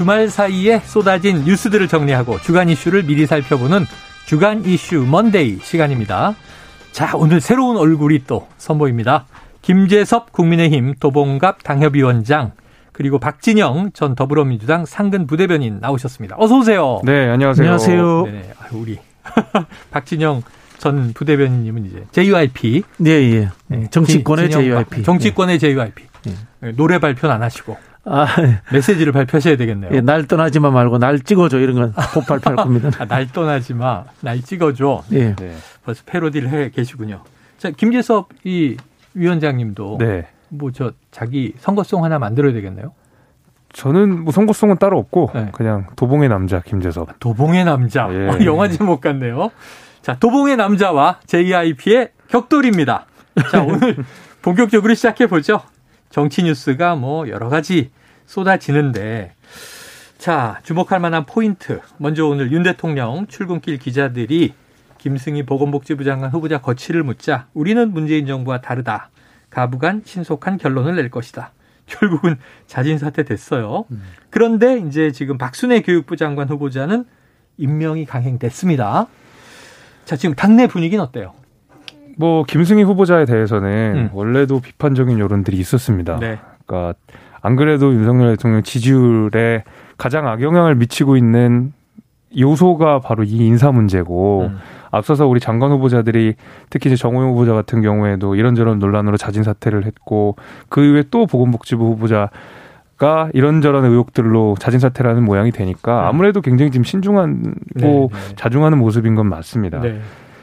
주말 사이에 쏟아진 뉴스들을 정리하고 주간 이슈를 미리 살펴보는 주간 이슈 먼데이 시간입니다. 자, 오늘 새로운 얼굴이 또 선보입니다. 김재섭 국민의힘 도봉갑 당협위원장 그리고 박진영 전 더불어민주당 상근 부대변인 나오셨습니다. 어서 오세요. 네, 안녕하세요. 안녕하세요. 네, 아유, 우리 박진영 전 부대변인님은 이제 JYP. 네, 예. 네, 정치권의 JYP. 정치권의 JYP. 네. 노래 발표는 안 하시고. 아, 메시지를 발표하셔야 되겠네요. 예, 날 떠나지 마 말고 날 찍어줘 이런 건꼭 발표할 겁니다. 아, 날 떠나지 마, 날 찍어줘. 예. 네. 벌써 패러디를 해 계시군요. 자, 김재섭 이 위원장님도 네. 뭐저 자기 선거송 하나 만들어야 되겠네요. 저는 뭐 선거송은 따로 없고 네. 그냥 도봉의 남자 김재섭. 도봉의 남자. 예. 어, 영화 제목 같네요. 자, 도봉의 남자와 JIP의 격돌입니다. 자, 오늘 본격적으로 시작해 보죠. 정치 뉴스가 뭐 여러 가지 쏟아지는데 자, 주목할 만한 포인트. 먼저 오늘 윤 대통령 출근길 기자들이 김승희 보건복지부 장관 후보자 거취를 묻자 우리는 문재인 정부와 다르다. 가부간 신속한 결론을 낼 것이다. 결국은 자진 사퇴 됐어요. 음. 그런데 이제 지금 박순애 교육부 장관 후보자는 임명이 강행됐습니다. 자, 지금 당내 분위기는 어때요? 뭐 김승희 후보자에 대해서는 음. 원래도 비판적인 여론들이 있었습니다. 네. 그러니까 안 그래도 윤석열 대통령 지지율에 가장 악영향을 미치고 있는 요소가 바로 이 인사 문제고 음. 앞서서 우리 장관 후보자들이 특히 이제 정호영 후보자 같은 경우에도 이런저런 논란으로 자진 사퇴를 했고 그 이후에 또 보건복지부 후보자가 이런저런 의혹들로 자진 사퇴라는 모양이 되니까 음. 아무래도 굉장히 지금 신중하고 네, 네. 자중하는 모습인 건 맞습니다. 네.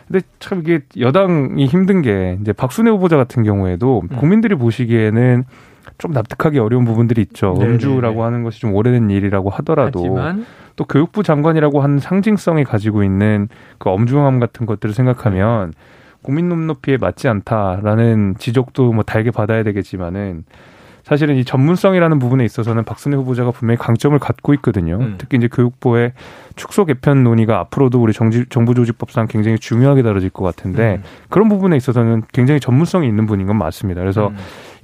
근데 참 이게 여당이 힘든 게 이제 박순애 후보자 같은 경우에도 음. 국민들이 보시기에는 좀 납득하기 어려운 부분들이 있죠. 네네네. 음주라고 하는 것이 좀 오래된 일이라고 하더라도 하지만. 또 교육부 장관이라고 하는 상징성이 가지고 있는 그 엄중함 같은 것들을 생각하면 국민 눈높이에 맞지 않다라는 지적도 뭐 달게 받아야 되겠지만은 사실은 이 전문성이라는 부분에 있어서는 박순애 후보자가 분명히 강점을 갖고 있거든요. 음. 특히 이제 교육부의 축소 개편 논의가 앞으로도 우리 정지, 정부 조직법상 굉장히 중요하게 다뤄질 것 같은데 음. 그런 부분에 있어서는 굉장히 전문성이 있는 분인 건 맞습니다. 그래서 음.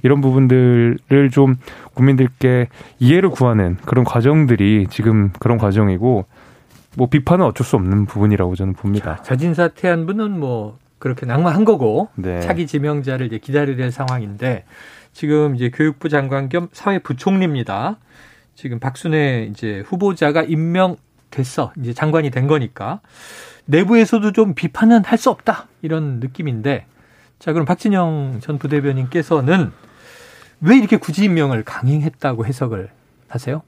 이런 부분들을 좀 국민들께 이해를 구하는 그런 과정들이 지금 그런 과정이고 뭐 비판은 어쩔 수 없는 부분이라고 저는 봅니다. 자, 진 사퇴한 분은 뭐 그렇게 낙마한 거고 네. 차기 지명자를 이제 기다려야 될 상황인데 지금 이제 교육부 장관 겸 사회부총리입니다. 지금 박순애 이제 후보자가 임명됐어. 이제 장관이 된 거니까 내부에서도 좀 비판은 할 수 없다. 이런 느낌인데 자, 그럼 박진영 전 부대변인께서는 왜 이렇게 굳이 임명을 강행했다고 해석을 하세요?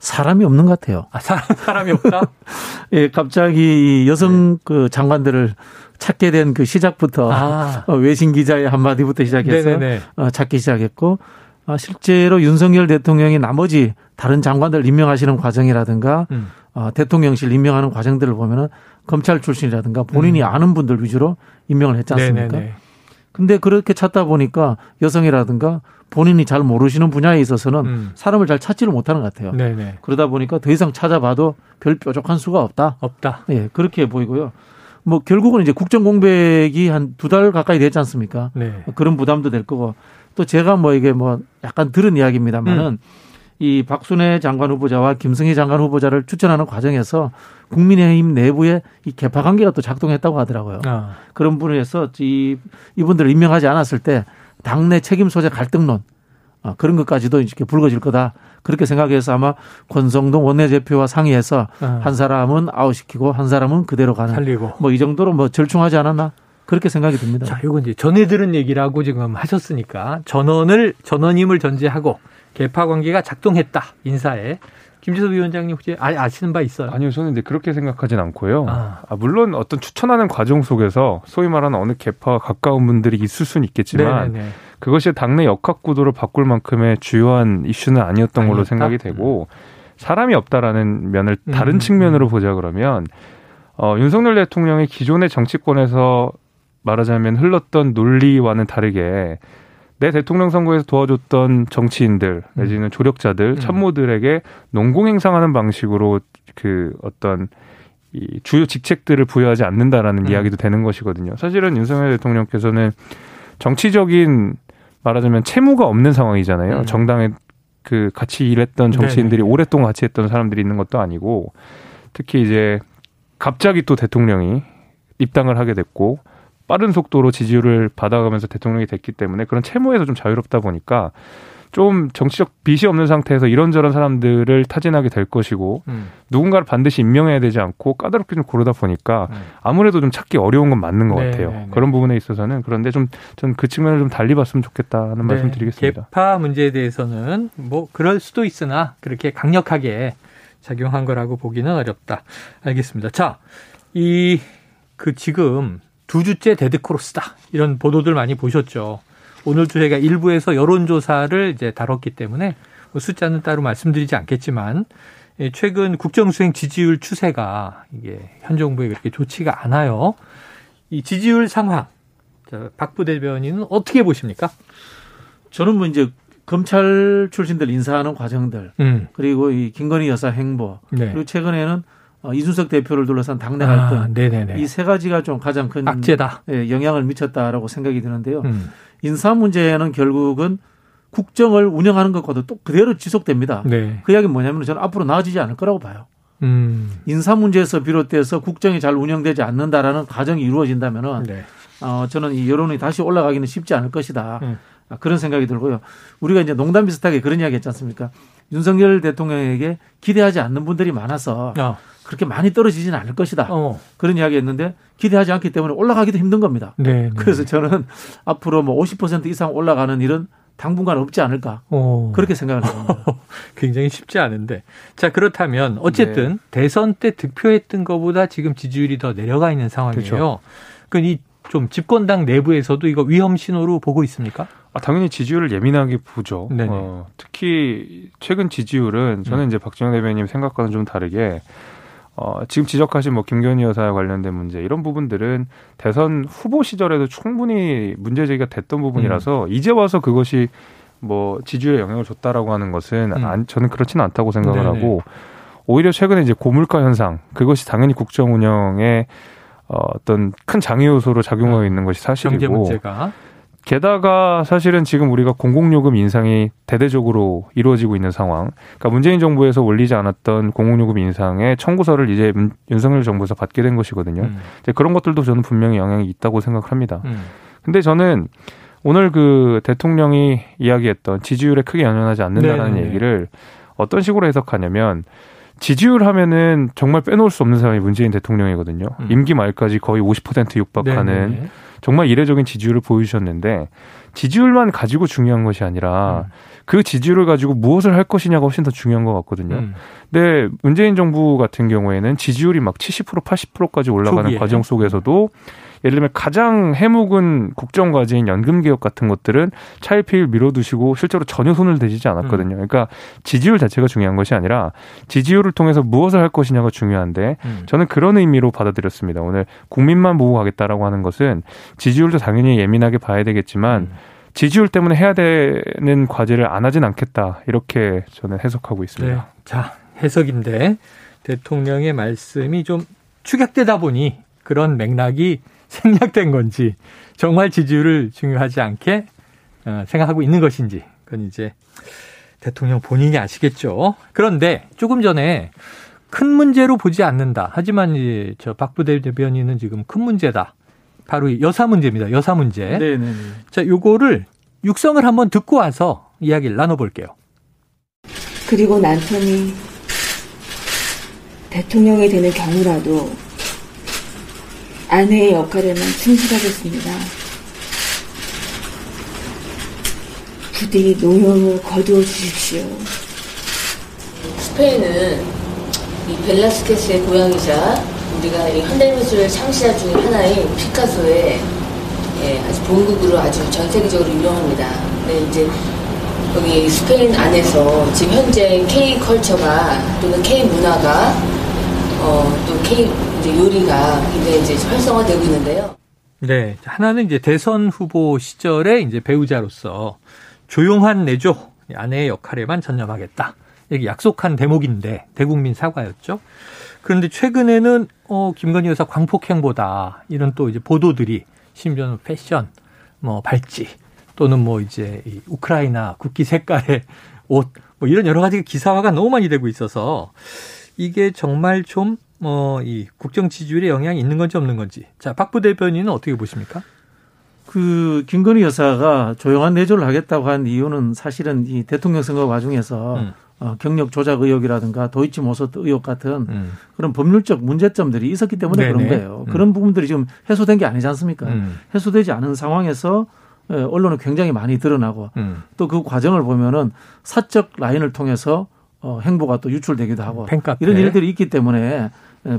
사람이 없는 것 같아요. 아, 사람, 사람 이 없다? 예, 갑자기 여성 네. 그 장관들을 찾게 된 그 시작부터 아. 어, 외신 기자의 한마디부터 시작해서 어, 찾기 시작했고 어, 실제로 윤석열 대통령이 나머지 다른 장관들 임명하시는 과정이라든가 음. 어, 대통령실 임명하는 과정들을 보면은 검찰 출신이라든가 본인이 음. 아는 분들 위주로 임명을 했지 않습니까? 네네네. 근데 그렇게 찾다 보니까 여성이라든가 본인이 잘 모르시는 분야에 있어서는 음. 사람을 잘 찾지를 못하는 것 같아요. 네네. 그러다 보니까 더 이상 찾아봐도 별 뾰족한 수가 없다. 없다. 예, 그렇게 보이고요. 뭐 결국은 이제 국정 공백이 한 두 달 가까이 됐지 않습니까? 네. 그런 부담도 될 거고 또 제가 뭐 이게 뭐 약간 들은 이야기입니다만은 음. 이 박순애 장관 후보자와 김승희 장관 후보자를 추천하는 과정에서 국민의힘 내부에 이 개파 관계가 또 작동했다고 하더라고요. 아. 그런 분에서 이 이분들을 임명하지 않았을 때 당내 책임 소재 갈등론 아, 그런 것까지도 이렇게 불거질 거다. 그렇게 생각해서 아마 권성동 원내대표와 상의해서 아. 한 사람은 아웃시키고 한 사람은 그대로 가는 살리고 뭐 이 정도로 뭐 절충하지 않았나 그렇게 생각이 듭니다. 자, 이건 이제 전해 들은 얘기라고 지금 하셨으니까 전원을 전원임을 전제하고 개파 관계가 작동했다 인사에 김지석 위원장님 혹시 아, 시는 바 있어요? 아니요, 저는 이제 그렇게 생각하진 않고요. 아. 아, 물론 어떤 추천하는 과정 속에서 소위 말하는 어느 개파와 가까운 분들이 있을 수는 있겠지만 네네네. 그것이 당내 역학 구도를 바꿀 만큼의 주요한 이슈는 아니었던 아니었다? 걸로 생각이 되고. 음. 사람이 없다라는 면을 다른 음. 측면으로 보자 그러면 어, 윤석열 대통령의 기존의 정치권에서 말하자면 흘렀던 논리와는 다르게 내 대통령 선거에서 도와줬던 정치인들 음. 내지는 조력자들 음. 참모들에게 농공 행상하는 방식으로 그 어떤 이 주요 직책들을 부여하지 않는다라는 음. 이야기도 되는 것이거든요. 사실은 윤석열 대통령께서는 정치적인 말하자면 채무가 없는 상황이잖아요. 음. 정당에 그 같이 일했던 정치인들이 네네. 오랫동안 같이 했던 사람들이 있는 것도 아니고 특히 이제 갑자기 또 대통령이 입당을 하게 됐고 빠른 속도로 지지율을 받아가면서 대통령이 됐기 때문에 그런 채무에서 좀 자유롭다 보니까 좀 정치적 빚이 없는 상태에서 이런저런 사람들을 타진하게 될 것이고 음. 누군가를 반드시 임명해야 되지 않고 까다롭게 좀 고르다 보니까 음. 아무래도 좀 찾기 어려운 건 맞는 것 네, 같아요. 네, 네. 그런 부분에 있어서는 그런데 좀 전 그 측면을 좀 달리 봤으면 좋겠다는 네. 말씀 드리겠습니다. 개파 문제에 대해서는 뭐 그럴 수도 있으나 그렇게 강력하게 작용한 거라고 보기는 어렵다. 알겠습니다. 자, 이 그 지금 두 주째 데드크로스다 이런 보도들 많이 보셨죠. 오늘도 저희가 일부에서 여론조사를 이제 다뤘기 때문에 뭐 숫자는 따로 말씀드리지 않겠지만 예, 최근 국정수행 지지율 추세가 이게 현 정부에 그렇게 좋지가 않아요. 이 지지율 상황, 박 부 대변인은 어떻게 보십니까? 저는 뭐 이제 검찰 출신들 인사하는 과정들, 음. 그리고 이 김건희 여사 행보, 네. 그리고 최근에는 어, 이준석 대표를 둘러싼 당내 갈등, 아, 이세 가지가 좀 가장 큰 악재다. 예, 영향을 미쳤다라고 생각이 드는데요. 음. 인사 문제는 결국은 국정을 운영하는 것과도 또 그대로 지속됩니다. 네. 그 이야기는 뭐냐면 저는 앞으로 나아지지 않을 거라고 봐요. 음. 인사 문제에서 비롯돼서 국정이 잘 운영되지 않는다라는 가정이 이루어진다면은 네. 어, 저는 이 여론이 다시 올라가기는 쉽지 않을 것이다. 음. 그런 생각이 들고요. 우리가 이제 농담 비슷하게 그런 이야기 했지 않습니까? 윤석열 대통령에게 기대하지 않는 분들이 많아서 어. 그렇게 많이 떨어지지는 않을 것이다. 어. 그런 이야기 했는데 기대하지 않기 때문에 올라가기도 힘든 겁니다. 네, 네. 그래서 저는 앞으로 뭐 50% 이상 올라가는 일은 당분간 없지 않을까. 오. 그렇게 생각을 합니다. 굉장히 쉽지 않은데. 자, 그렇다면 어쨌든 네. 대선 때 득표했던 것보다 지금 지지율이 더 내려가 있는 상황이에요. 그렇죠. 그이좀 집권당 내부에서도 이거 위험 신호로 보고 있습니까? 아, 당연히 지지율을 예민하게 보죠. 어, 특히 최근 지지율은 저는 음. 이제 박지원 대변인 생각과는 좀 다르게 어, 지금 지적하신 뭐 김건희 여사와 관련된 문제 이런 부분들은 대선 후보 시절에도 충분히 문제 제기가 됐던 부분이라서 음. 이제 와서 그것이 뭐 지지율에 영향을 줬다라고 하는 것은 음. 안, 저는 그렇지는 않다고 생각을 네네. 하고 오히려 최근에 이제 고물가 현상 그것이 당연히 국정 운영에 어, 어떤 큰 장애 요소로 작용하고 음. 있는 것이 사실이고 게다가 사실은 지금 우리가 공공요금 인상이 대대적으로 이루어지고 있는 상황. 그러니까 문재인 정부에서 올리지 않았던 공공요금 인상의 청구서를 이제 윤석열 정부에서 받게 된 것이거든요. 음. 이제 그런 것들도 저는 분명히 영향이 있다고 생각을 합니다. 음. 근데 저는 오늘 그 대통령이 이야기했던 지지율에 크게 연연하지 않는다는 네네. 얘기를 어떤 식으로 해석하냐면 지지율 하면은 정말 빼놓을 수 없는 사람이 문재인 대통령이거든요. 음. 임기 말까지 거의 50% 육박하는 네네. 정말 이례적인 지지율을 보여주셨는데 지지율만 가지고 중요한 것이 아니라 음. 그 지지율을 가지고 무엇을 할 것이냐가 훨씬 더 중요한 것 같거든요. 음. 근데 문재인 정부 같은 경우에는 지지율이 막 70% 80%까지 올라가는 초기에. 과정 속에서도 예를 들면 가장 해묵은 국정 과제인 연금 개혁 같은 것들은 차일피일 밀어두시고 실제로 전혀 손을 대시지 않았거든요. 음. 그러니까 지지율 자체가 중요한 것이 아니라 지지율을 통해서 무엇을 할 것이냐가 중요한데 음. 저는 그런 의미로 받아들였습니다. 오늘 국민만 보고 가겠다라고 하는 것은 지지율도 당연히 예민하게 봐야 되겠지만 음. 지지율 때문에 해야 되는 과제를 안 하진 않겠다 이렇게 저는 해석하고 있습니다. 네. 자 해석인데 대통령의 말씀이 좀 축약되다 보니 그런 맥락이 생략된 건지 정말 지지율을 중요하지 않게 어, 생각하고 있는 것인지 그건 이제 대통령 본인이 아시겠죠. 그런데 조금 전에 큰 문제로 보지 않는다. 하지만 이제 저 박 부대 대변인은 지금 큰 문제다. 바로 여사 문제입니다. 여사 문제. 네네. 네, 네. 자, 요거를 육성을 한번 듣고 와서 이야기를 나눠볼게요. 그리고 남편이 대통령이 되는 경우라도 아내의 역할에만 충실하겠습니다. 부디 노여움을 거두어 주십시오. 스페인은 이 벨라스케스의 고향이자 우리가 이 현대미술 창시자 중에 하나인 피카소의 예, 아주 본국으로 아주 전 세계적으로 유명합니다. 네, 이제 여기 스페인 안에서 지금 현재 K 컬처가 또는 K 문화가 어, 또 K 이제 요리가 굉장히 이제 활성화되고 있는데요. 네. 하나는 이제 대선 후보 시절에 이제 배우자로서 조용한 내조 아내의 역할에만 전념하겠다. 이렇게 약속한 대목인데 대국민 사과였죠. 그런데 최근에는 어 김건희 여사 광폭행보다 이런 또 이제 보도들이 심지어는 패션, 뭐 발찌 또는 뭐 이제 이 우크라이나 국기 색깔의 옷 뭐 이런 여러 가지 기사화가 너무 많이 되고 있어서 이게 정말 좀 뭐 이 국정 지지율에 영향이 있는 건지 없는 건지. 자, 박 부 대변인은 어떻게 보십니까? 그 김건희 여사가 조용한 내조를 하겠다고 한 이유는 사실은 이 대통령 선거 와중에서 음. 어, 경력 조작 의혹이라든가 도이치 모소 의혹 같은 음. 그런 법률적 문제점들이 있었기 때문에 네네. 그런 거예요. 음. 그런 부분들이 지금 해소된 게 아니지 않습니까? 음. 해소되지 않은 상황에서 언론은 굉장히 많이 드러나고 음. 또그 과정을 보면은 사적 라인을 통해서 어, 행보가 또 유출되기도 하고 팬카페. 이런 일들이 있기 때문에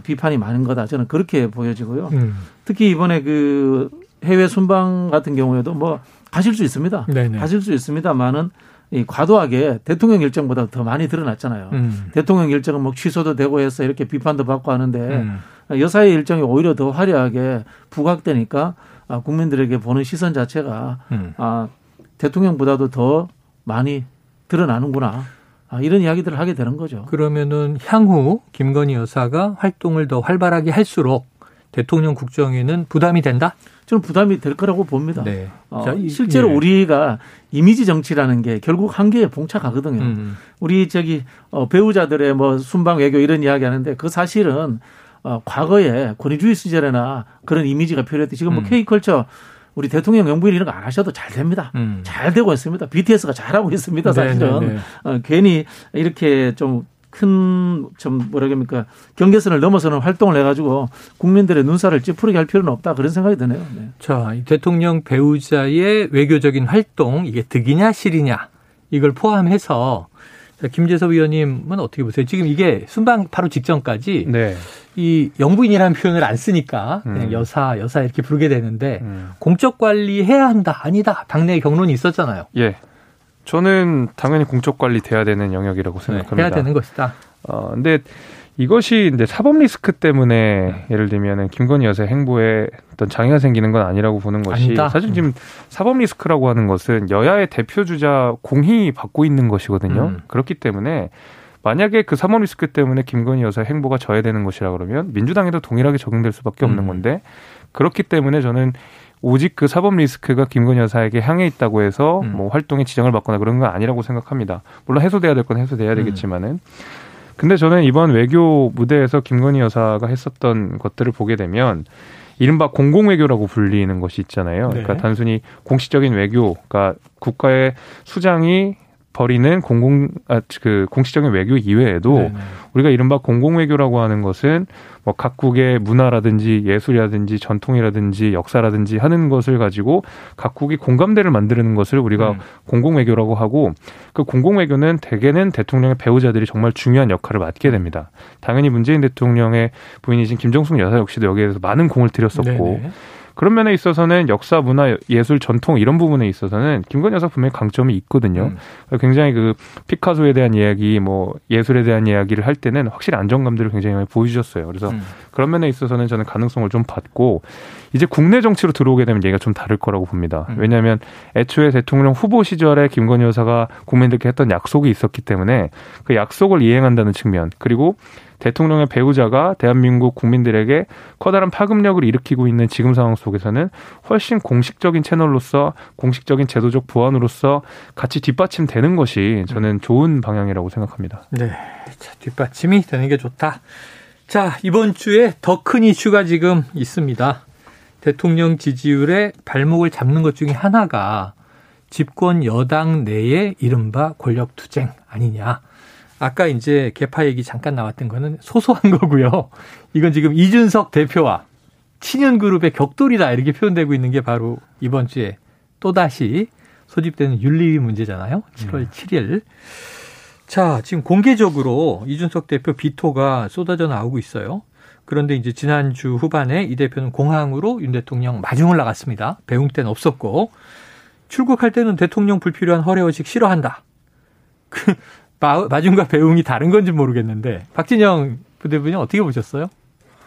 비판이 많은 거다. 저는 그렇게 보여지고요. 음. 특히 이번에 그 해외 순방 같은 경우에도 뭐 가실 수 있습니다. 네네. 가실 수 있습니다만은 이 과도하게 대통령 일정보다 더 많이 드러났잖아요. 음. 대통령 일정은 뭐 취소도 되고 해서 이렇게 비판도 받고 하는데 음. 여사의 일정이 오히려 더 화려하게 부각되니까 아, 국민들에게 보는 시선 자체가 음. 아, 대통령보다도 더 많이 드러나는구나. 아, 이런 이야기들을 하게 되는 거죠. 그러면은 향후 김건희 여사가 활동을 더 활발하게 할수록 대통령 국정에는 부담이 된다? 저는 부담이 될 거라고 봅니다. 네. 어, 자, 실제로 예. 우리가 이미지 정치라는 게 결국 한계에 봉착하거든요. 음. 우리 저기 어, 배우자들의 뭐 순방 외교 이런 이야기 하는데 그 사실은 어, 과거에 권위주의 시절에나 그런 이미지가 필요했대. 지금 뭐 음. K컬처 우리 대통령 영부인 이런 거 안 하셔도 잘 됩니다. 음. 잘 되고 있습니다. BTS가 잘하고 있습니다. 네, 사실은 네, 네. 어, 괜히 이렇게 좀 큰좀 뭐라 그럽니까 경계선을 넘어서는 활동을 해가지고 국민들의 눈살을 찌푸리게 할 필요는 없다 그런 생각이 드네요. 네. 자 대통령 배우자의 외교적인 활동 이게 득이냐 실이냐 이걸 포함해서 자, 김재섭 의원님은 어떻게 보세요? 지금 이게 순방 바로 직전까지 네. 이 영부인이라는 표현을 안 쓰니까 그냥 음. 여사 여사 이렇게 부르게 되는데 음. 공적 관리 해야 한다 아니다 당내 경론이 있었잖아요. 예. 저는 당연히 공적 관리 돼야 되는 영역이라고 네, 생각합니다. 네, 해야 되는 것이다. 어, 근데 이것이 이제 사법 리스크 때문에 네. 예를 들면은 김건희 여사의 행보에 어떤 장애가 생기는 건 아니라고 보는 것이 아니다. 사실 지금 사법 리스크라고 하는 것은 여야의 대표 주자 공히 받고 있는 것이거든요. 음. 그렇기 때문에 만약에 그 사법 리스크 때문에 김건희 여사의 행보가 저해되는 것이라 그러면 민주당에도 동일하게 적용될 수밖에 없는 음. 건데 그렇기 때문에 저는 오직 그 사법 리스크가 김건희 여사에게 향해 있다고 해서 음. 뭐 활동에 지정을 받거나 그런 건 아니라고 생각합니다. 물론 해소돼야 될 건 해소돼야 음. 되겠지만은. 근데 저는 이번 외교 무대에서 김건희 여사가 했었던 것들을 보게 되면 이른바 공공외교라고 불리는 것이 있잖아요. 네. 그러니까 단순히 공식적인 외교, 그러니까 국가의 수장이 벌이는 공공 아, 그 공식적인 외교 이외에도 네네. 우리가 이른바 공공 외교라고 하는 것은 뭐 각국의 문화라든지 예술이라든지 전통이라든지 역사라든지 하는 것을 가지고 각국이 공감대를 만드는 것을 우리가 음. 공공 외교라고 하고 그 공공 외교는 대개는 대통령의 배우자들이 정말 중요한 역할을 맡게 됩니다. 당연히 문재인 대통령의 부인이신 김정숙 여사 역시도 여기에 대해서 많은 공을 들였었고 네네. 그런 면에 있어서는 역사, 문화, 예술, 전통 이런 부분에 있어서는 김건희 여사 분명히 강점이 있거든요. 음. 굉장히 그 피카소에 대한 이야기, 뭐 예술에 대한 이야기를 할 때는 확실히 안정감들을 굉장히 많이 보여주셨어요. 그래서 음. 그런 면에 있어서는 저는 가능성을 좀 받고 이제 국내 정치로 들어오게 되면 얘기가 좀 다를 거라고 봅니다. 음. 왜냐하면 애초에 대통령 후보 시절에 김건희 여사가 국민들께 했던 약속이 있었기 때문에 그 약속을 이행한다는 측면 그리고 대통령의 배우자가 대한민국 국민들에게 커다란 파급력을 일으키고 있는 지금 상황 속에서는 훨씬 공식적인 채널로서 공식적인 제도적 보완으로서 같이 뒷받침되는 것이 저는 좋은 방향이라고 생각합니다. 네. 자, 뒷받침이 되는 게 좋다. 자, 이번 주에 더 큰 이슈가 지금 있습니다. 대통령 지지율에 발목을 잡는 것 중에 하나가 집권 여당 내의 이른바 권력 투쟁 아니냐. 아까 이제 개파 얘기 잠깐 나왔던 거는 소소한 거고요. 이건 지금 이준석 대표와 친윤 그룹의 격돌이다 이렇게 표현되고 있는 게 바로 이번 주에 또 다시 소집되는 윤리 문제잖아요. 7월 7일. 자, 지금 공개적으로 이준석 대표 비토가 쏟아져 나오고 있어요. 그런데 이제 지난주 후반에 이 대표는 공항으로 윤 대통령 마중을 나갔습니다. 배웅 때는 없었고 출국할 때는 대통령 불필요한 허례허식 싫어한다. 그 마중과 배웅이 다른 건지 모르겠는데 박진영 부대변인 어떻게 보셨어요?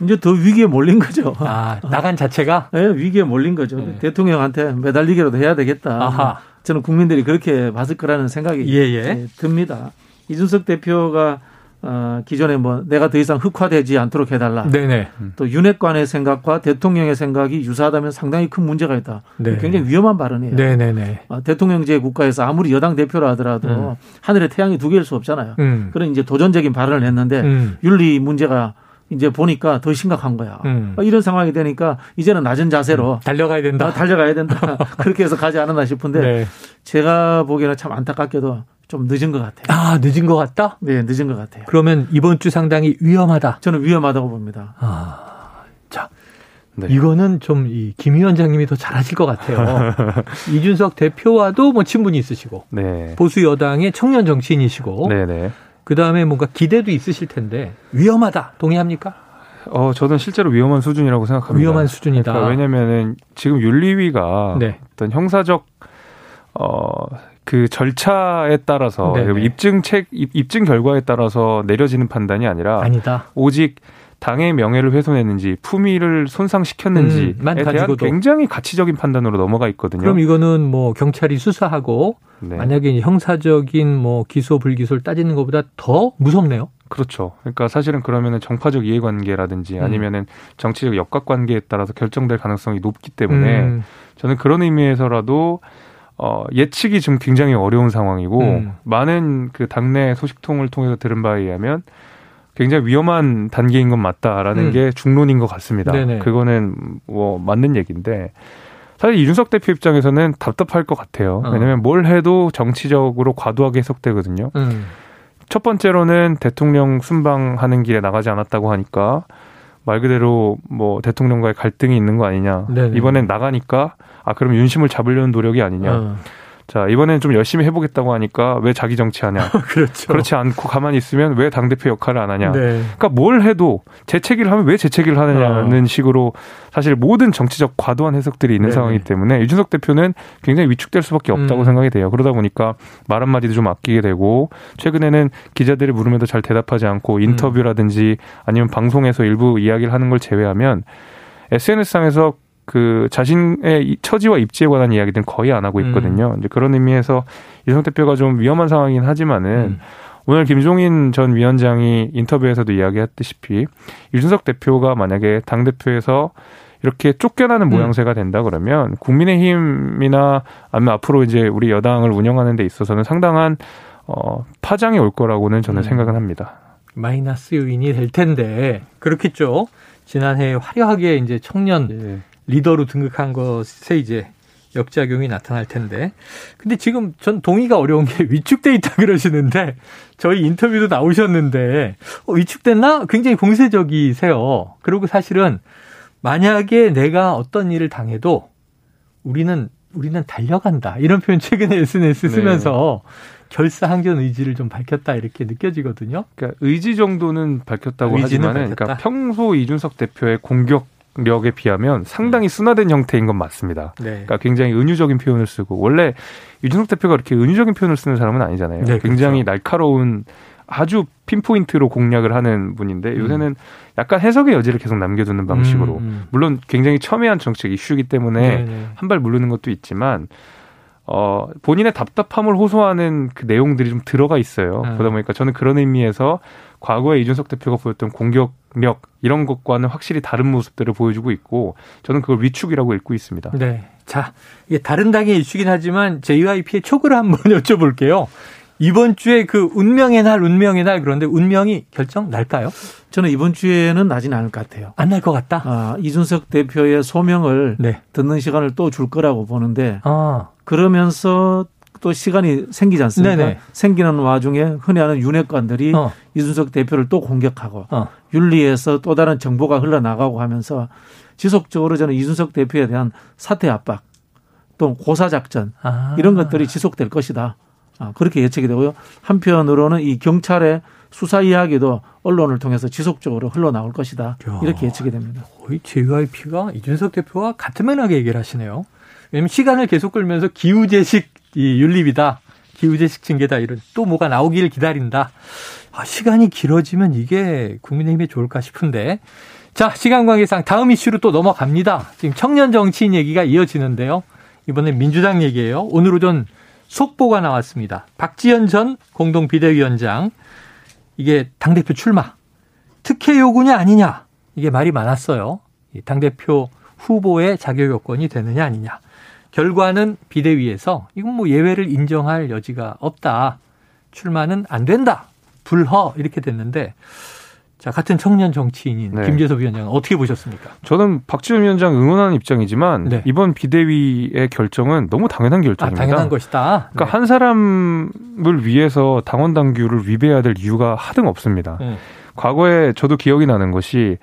이제 더 위기에 몰린 거죠. 아, 나간 자체가? 네, 위기에 몰린 거죠. 네. 대통령한테 매달리기라도 해야 되겠다. 아하. 저는 국민들이 그렇게 봤을 거라는 생각이 예, 예. 예 듭니다. 이준석 대표가 어, 기존에 뭐 내가 더 이상 흑화되지 않도록 해달라. 네네. 또 윤핵관의 생각과 대통령의 생각이 유사하다면 상당히 큰 문제가 있다. 네. 굉장히 위험한 발언이에요. 네네네. 어, 대통령제 국가에서 아무리 여당 대표라 하더라도 음. 하늘에 태양이 두 개일 수 없잖아요. 음. 그런 이제 도전적인 발언을 했는데 음. 윤리 문제가 이제 보니까 더 심각한 거야. 음. 이런 상황이 되니까 이제는 낮은 자세로 음. 달려가야 된다. 아, 달려가야 된다. 그렇게 해서 가지 않았나 싶은데 네. 제가 보기에는 참 안타깝게도 좀 늦은 것 같아요. 아, 늦은 것 같다? 네, 늦은 것 같아요. 그러면 이번 주 상당히 위험하다. 저는 위험하다고 봅니다. 아, 자. 네. 이거는 좀 이 김 위원장님이 더 잘하실 것 같아요. 이준석 대표와도 뭐 친분이 있으시고 네. 보수 여당의 청년 정치인이시고 네네. 그 다음에 뭔가 기대도 있으실 텐데 위험하다 동의합니까? 어 저는 실제로 위험한 수준이라고 생각합니다. 위험한 수준이다. 그러니까 왜냐면은 지금 윤리위가 네. 어떤 형사적 어 그 절차에 따라서 네네. 입증 책 입증 결과에 따라서 내려지는 판단이 아니라 아니다. 오직 당의 명예를 훼손했는지 품위를 손상시켰는지에 음, 대한 굉장히 가치적인 판단으로 넘어가 있거든요. 그럼 이거는 뭐 경찰이 수사하고 네. 만약에 형사적인 뭐 기소 불기소를 따지는 것보다 더 무섭네요. 그렇죠. 그러니까 사실은 그러면은 정파적 이해관계라든지 음. 아니면은 정치적 역학 관계에 따라서 결정될 가능성이 높기 때문에 음. 저는 그런 의미에서라도 어, 예측이 지금 굉장히 어려운 상황이고 음. 많은 그 당내 소식통을 통해서 들은 바에 의하면 굉장히 위험한 단계인 건 맞다라는 음. 게 중론인 것 같습니다. 네네. 그거는 뭐 맞는 얘기인데 사실 이준석 대표 입장에서는 답답할 것 같아요. 어. 왜냐하면 뭘 해도 정치적으로 과도하게 해석되거든요. 음. 첫 번째로는 대통령 순방하는 길에 나가지 않았다고 하니까 말 그대로 뭐 대통령과의 갈등이 있는 거 아니냐. 네네. 이번엔 나가니까 아 그럼 윤심을 잡으려는 노력이 아니냐. 어. 자 이번엔 좀 열심히 해보겠다고 하니까 왜 자기 정치하냐. 그렇죠. 그렇지 않고 가만히 있으면 왜 당 대표 역할을 안 하냐. 네. 그러니까 뭘 해도 재채기를 하면 왜 재채기를 하느냐는 어. 식으로 사실 모든 정치적 과도한 해석들이 있는 네. 상황이기 때문에 유준석 대표는 굉장히 위축될 수밖에 없다고 음. 생각이 돼요. 그러다 보니까 말 한마디도 좀 아끼게 되고 최근에는 기자들이 물으면도 잘 대답하지 않고 인터뷰라든지 아니면 방송에서 일부 이야기를 하는 걸 제외하면 SNS상에서 그 자신의 처지와 입지에 관한 이야기들은 거의 안 하고 있거든요. 음. 이제 그런 의미에서 이성 대표가 좀 위험한 상황이긴 하지만은 음. 오늘 김종인 전 위원장이 인터뷰에서도 이야기했듯이 이준석 대표가 만약에 당 대표에서 이렇게 쫓겨나는 음. 모양새가 된다 그러면 국민의힘이나 아니면 앞으로 이제 우리 여당을 운영하는 데 있어서는 상당한 어 파장이 올 거라고는 저는 음. 생각은 합니다. 마이너스 요인이 될 텐데 그렇겠죠. 지난해 화려하게 이제 청년 예. 리더로 등극한 것에 이제 역작용이 나타날 텐데. 근데 지금 전 동의가 어려운 게 위축돼 있다 그러시는데 저희 인터뷰도 나오셨는데 어, 위축됐나? 굉장히 공세적이세요. 그리고 사실은 만약에 내가 어떤 일을 당해도 우리는 우리는 달려간다. 이런 표현 최근에 SNS 쓰면서 네. 결사항전 의지를 좀 밝혔다 이렇게 느껴지거든요. 그러니까 의지 정도는 밝혔다고 하지만 그러니까 평소 이준석 대표의 공격 력에 비하면 상당히 순화된 형태인 건 맞습니다. 네. 그러니까 굉장히 은유적인 표현을 쓰고 원래 유준석 대표가 그렇게 은유적인 표현을 쓰는 사람은 아니잖아요. 네, 굉장히 그렇죠. 날카로운 아주 핀포인트로 공략을 하는 분인데 음. 요새는 약간 해석의 여지를 계속 남겨두는 방식으로 음, 음. 물론 굉장히 첨예한 정책 이슈이기 때문에 네, 네. 한발 물르는 것도 있지만 어 본인의 답답함을 호소하는 그 내용들이 좀 들어가 있어요. 음. 그러다 보니까 저는 그런 의미에서 과거에 이준석 대표가 보였던 공격 력 이런 것과는 확실히 다른 모습들을 보여주고 있고 저는 그걸 위축이라고 읽고 있습니다. 네. 자, 이게 다른 당의 이슈긴 하지만 JYP의 촉을 한번 여쭤볼게요. 이번 주에 그 운명의 날, 운명의 날 그런데 운명이 결정 날까요? 저는 이번 주에는 나진 않을 것 같아요. 안 날 것 같다. 아, 이준석 대표의 소명을 네. 듣는 시간을 또 줄 거라고 보는데 아. 그러면서 또 시간이 생기지 않습니까? 네네. 생기는 와중에 흔히 하는 윤핵관들이 어. 이준석 대표를 또 공격하고 어. 윤리에서 또 다른 정보가 흘러나가고 하면서 지속적으로 저는 이준석 대표에 대한 사퇴 압박 또 고사 작전 아. 이런 것들이 지속될 것이다. 아, 그렇게 예측이 되고요. 한편으로는 이 경찰의 수사 이야기도 언론을 통해서 지속적으로 흘러나올 것이다. 이렇게 예측이 됩니다. 거의 JYP가 이준석 대표와 같은 맥락의 얘기를 하시네요. 왜냐면 시간을 계속 끌면서 기후재식 이 윤리비다. 기후재식 징계다. 이런 또 뭐가 나오기를 기다린다. 아, 시간이 길어지면 이게 국민의힘에 좋을까 싶은데. 자, 시간 관계상 다음 이슈로 또 넘어갑니다. 지금 청년 정치인 얘기가 이어지는데요. 이번엔 민주당 얘기예요. 오늘 오전 속보가 나왔습니다. 박지현 전 공동 비대위원장 이게 당 대표 출마 특혜 요구냐 아니냐 이게 말이 많았어요. 당 대표 후보의 자격 요건이 되느냐 아니냐. 결과는 비대위에서 이건 뭐 예외를 인정할 여지가 없다. 출마는 안 된다. 불허 이렇게 됐는데 자, 같은 청년 정치인인 네. 김재섭 위원장은 어떻게 보셨습니까? 저는 박지원 위원장 응원하는 입장이지만 네. 이번 비대위의 결정은 너무 당연한 결정입니다. 아, 당연한 것이다. 그러니까 네. 한 사람을 위해서 당원 당규를 위배해야 될 이유가 하등 없습니다. 네. 과거에 저도 기억이 나는 것이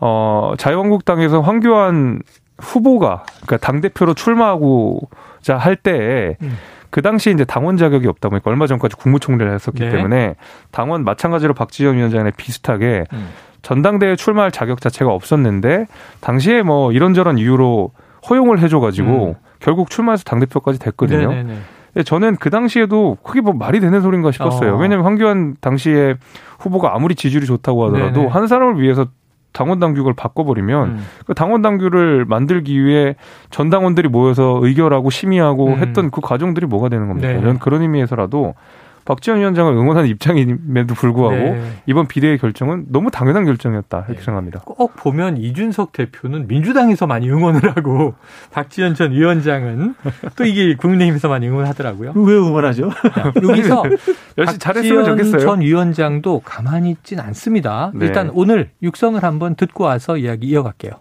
어 자유한국당에서 황교안 후보가 그러니까 당 대표로 출마하고자 할 때에 음. 그 당시 이제 당원 자격이 없다 보니까 얼마 전까지 국무총리를 했었기 네. 때문에 당원 마찬가지로 박지원 위원장에 비슷하게 음. 전당대회 출마할 자격 자체가 없었는데 당시에 뭐 이런저런 이유로 허용을 해줘가지고 음. 결국 출마해서 당 대표까지 됐거든요. 네네네. 저는 그 당시에도 크게 뭐 말이 되는 소린가 싶었어요. 어. 왜냐하면 황교안 당시에 후보가 아무리 지지율이 좋다고 하더라도 네네. 한 사람을 위해서 당원 당규를 바꿔버리면 음. 그 당원 당규를 만들기 위해 전 당원들이 모여서 의결하고 심의하고 음. 했던 그 과정들이 뭐가 되는 겁니까? 네. 저는 그런 의미에서라도 박지원 위원장을 응원하는 입장임에도 불구하고 네. 이번 비대위 결정은 너무 당연한 결정이었다 이렇게 네. 생각합니다. 꼭 보면 이준석 대표는 민주당에서 많이 응원을 하고 박지원 전 위원장은 또 이게 국민의힘에서 많이 응원하더라고요. 왜 응원하죠? 여기서 열심히 잘했으면 좋겠어요. 전 위원장도 가만히 있진 않습니다. 네. 일단 오늘 육성을 한번 듣고 와서 이야기 이어갈게요.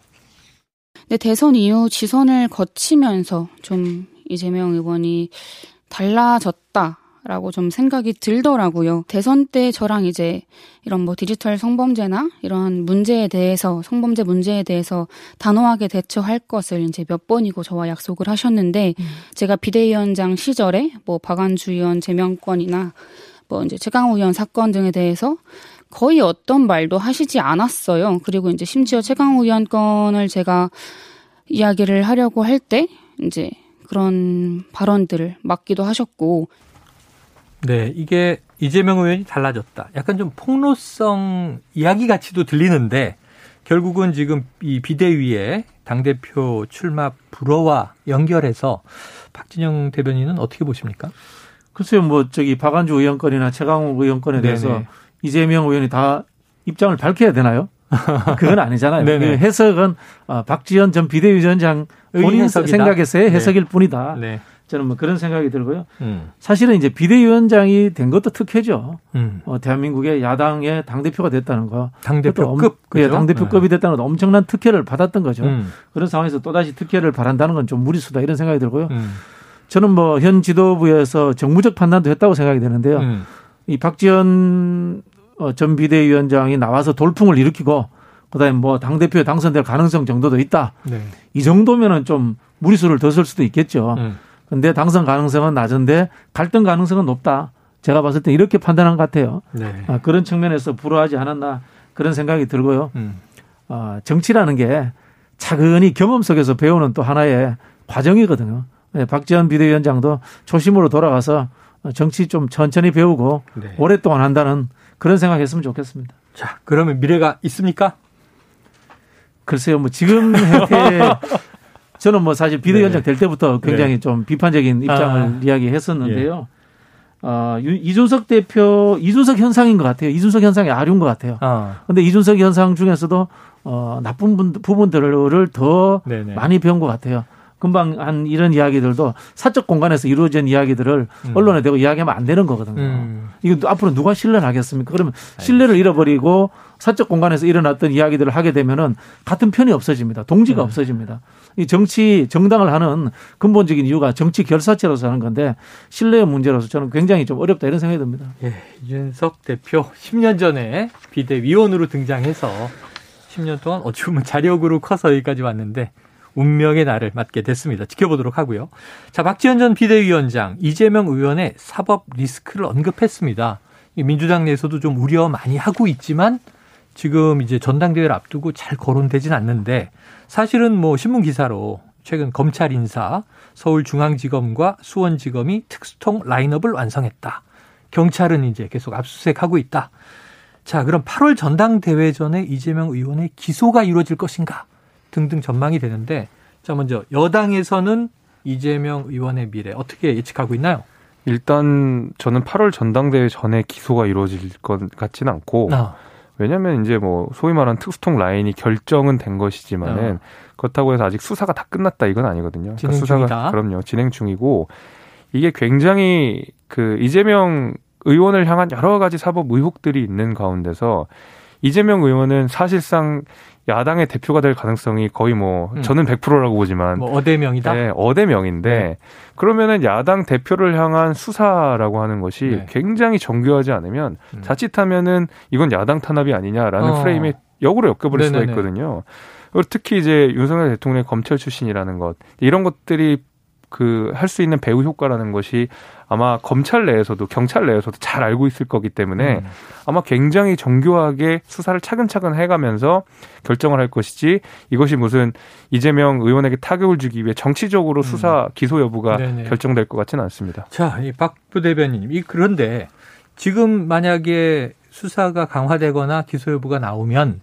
네, 대선 이후 지선을 거치면서 좀 이재명 의원이 달라졌다. 라고 좀 생각이 들더라고요. 대선 때 저랑 이제 이런 뭐 디지털 성범죄나 이런 문제에 대해서 성범죄 문제에 대해서 단호하게 대처할 것을 이제 몇 번이고 저와 약속을 하셨는데 음. 제가 비대위원장 시절에 뭐 박안주 의원 제명권이나 뭐 이제 최강호 의원 사건 등에 대해서 거의 어떤 말도 하시지 않았어요. 그리고 이제 심지어 최강호 의원 건을 제가 이야기를 하려고 할 때 이제 그런 발언들을 막기도 하셨고 네, 이게 이재명 의원이 달라졌다. 약간 좀 폭로성 이야기 같이도 들리는데 결국은 지금 이 비대위에 당대표 출마 불허와 연결해서 박진영 대변인은 어떻게 보십니까? 글쎄요, 뭐 저기 박안주 의원 건이나 최강욱 의원 건에 대해서 네네. 이재명 의원이 다 입장을 밝혀야 되나요? 그건 아니잖아요. 그 해석은 어, 박지원 전 비대위원장 본인 생각에서의 해석일 네. 뿐이다. 네. 저는 뭐 그런 생각이 들고요. 음. 사실은 이제 비대위원장이 된 것도 특혜죠. 음. 어, 대한민국의 야당의 당 대표가 됐다는 거. 당 대표급, 예, 당 대표급이 네. 됐다는 건 엄청난 특혜를 받았던 거죠. 음. 그런 상황에서 또 다시 특혜를 바란다는 건 좀 무리수다 이런 생각이 들고요. 음. 저는 뭐 현 지도부에서 정무적 판단도 했다고 생각이 되는데요. 음. 이 박지원 어, 전 비대위원장이 나와서 돌풍을 일으키고 그다음에 뭐 당 대표에 당선될 가능성 정도도 있다. 네. 이 정도면은 좀 무리수를 더 쓸 수도 있겠죠. 음. 근데 당선 가능성은 낮은데 갈등 가능성은 높다. 제가 봤을 때 이렇게 판단한 것 같아요. 네. 아, 그런 측면에서 불허하지 않았나 그런 생각이 들고요. 음. 아, 정치라는 게 차근히 경험 속에서 배우는 또 하나의 과정이거든요. 네, 박지원 비대위원장도 초심으로 돌아가서 정치 좀 천천히 배우고 네. 오랫동안 한다는 그런 생각했으면 좋겠습니다. 자, 그러면 미래가 있습니까? 글쎄요, 뭐 지금 형태 저는 뭐 사실 비대위원장 네. 될 때부터 굉장히 네. 좀 비판적인 입장을 아. 이야기했었는데요. 예. 어, 이준석 대표, 이준석 현상인 것 같아요. 이준석 현상이 아류인 것 같아요. 아. 근데 이준석 현상 중에서도 어, 나쁜 부분들을 더 네네. 많이 배운 것 같아요. 금방 한 이런 이야기들도 사적 공간에서 이루어진 이야기들을 음. 언론에 대고 이야기하면 안 되는 거거든요. 음. 이거 앞으로 누가 신뢰를 하겠습니까? 그러면 신뢰를 잃어버리고 사적 공간에서 일어났던 이야기들을 하게 되면은 같은 편이 없어집니다. 동지가 음. 없어집니다. 이 정치 정당을 하는 근본적인 이유가 정치 결사체로서 하는 건데 신뢰의 문제로서 저는 굉장히 좀 어렵다 이런 생각이 듭니다. 예, 이준석 대표 10년 전에 비대위원으로 등장해서 10년 동안 어찌 보면 자력으로 커서 여기까지 왔는데 운명의 날을 맞게 됐습니다. 지켜보도록 하고요. 자, 박지원 전 비대위원장, 이재명 의원의 사법 리스크를 언급했습니다. 민주당 내에서도 좀 우려 많이 하고 있지만 지금 이제 전당대회를 앞두고 잘 거론되진 않는데 사실은 뭐 신문 기사로 최근 검찰 인사 서울중앙지검과 수원지검이 특수통 라인업을 완성했다. 경찰은 이제 계속 압수수색하고 있다. 자, 그럼 8월 전당대회 전에 이재명 의원의 기소가 이루어질 것인가 등등 전망이 되는데 자, 먼저 여당에서는 이재명 의원의 미래 어떻게 예측하고 있나요? 일단 저는 8월 전당대회 전에 기소가 이루어질 것 같지는 않고 아. 왜냐하면 이제 뭐 소위 말하는 특수통 라인이 결정은 된 것이지만은 아. 그렇다고 해서 아직 수사가 다 끝났다 이건 아니거든요. 그러니까 진행 수사가 그럼요 진행 중이고 이게 굉장히 그 이재명 의원을 향한 여러 가지 사법 의혹들이 있는 가운데서 이재명 의원은 사실상 야당의 대표가 될 가능성이 거의 뭐 음. 저는 100%라고 보지만 뭐 어대명이다. 네, 어대명인데 네. 그러면은 야당 대표를 향한 수사라고 하는 것이 네. 굉장히 정교하지 않으면 음. 자칫하면은 이건 야당 탄압이 아니냐라는 어. 프레임에 역으로 엮여버릴 네네네. 수가 있거든요. 특히 이제 윤석열 대통령의 검찰 출신이라는 것 이런 것들이 그 할 수 있는 배후 효과라는 것이 아마 검찰 내에서도 경찰 내에서도 잘 알고 있을 거기 때문에 음. 아마 굉장히 정교하게 수사를 차근차근 해가면서 결정을 할 것이지 이것이 무슨 이재명 의원에게 타격을 주기 위해 정치적으로 음. 수사 기소 여부가 네네. 결정될 것 같지는 않습니다. 자, 이 박 부 대변인, 이 그런데 지금 만약에 수사가 강화되거나 기소 여부가 나오면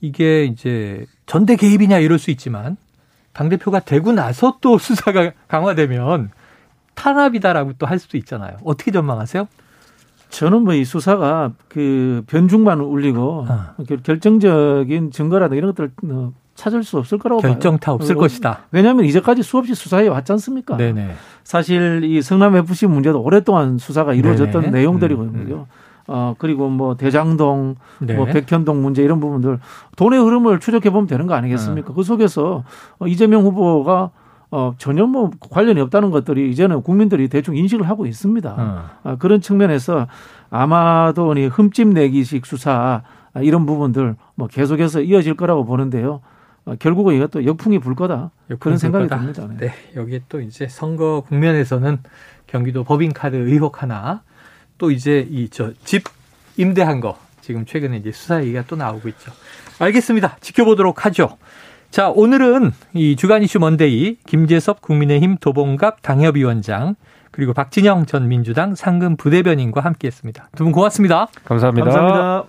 이게 이제 전대 개입이냐 이럴 수 있지만 당 대표가 되고 나서 또 수사가 강화되면 탄압이다라고 또 할 수도 있잖아요. 어떻게 전망하세요? 저는 뭐 이 수사가 그 변중만 울리고 아. 결정적인 증거라든가 이런 것들 어, 찾을 수 없을 거라고 결정타 봐요. 없을 어, 것이다. 왜냐하면 이제까지 수없이 수사해 왔지 않습니까? 네네. 사실 이 성남 FC 문제도 오랫동안 수사가 이루어졌던 네네. 내용들이거든요. 음, 음. 어 그리고 뭐 대장동, 네. 뭐 백현동 문제 이런 부분들 돈의 흐름을 추적해 보면 되는 거 아니겠습니까? 음. 그 속에서 어, 이재명 후보가 어, 전혀 뭐 관련이 없다는 것들이 이제는 국민들이 대충 인식을 하고 있습니다. 어. 아, 그런 측면에서 아마도 흠집 내기식 수사 아, 이런 부분들 뭐 계속해서 이어질 거라고 보는데요. 어, 결국은 이것도 역풍이 불 거다. 역풍이 그런 생각이 거다. 듭니다. 네. 네. 여기에 또 이제 선거 국면에서는 경기도 법인카드 의혹 하나 또 이제 이 저 집 임대한 거 지금 최근에 이제 수사 얘기가 또 나오고 있죠. 알겠습니다. 지켜보도록 하죠. 자, 오늘은 이 주간 이슈 먼데이 김재섭 국민의힘 도봉갑 당협위원장 그리고 박진영 전 민주당 상금 부대변인과 함께했습니다. 두 분 고맙습니다. 감사합니다. 감사합니다.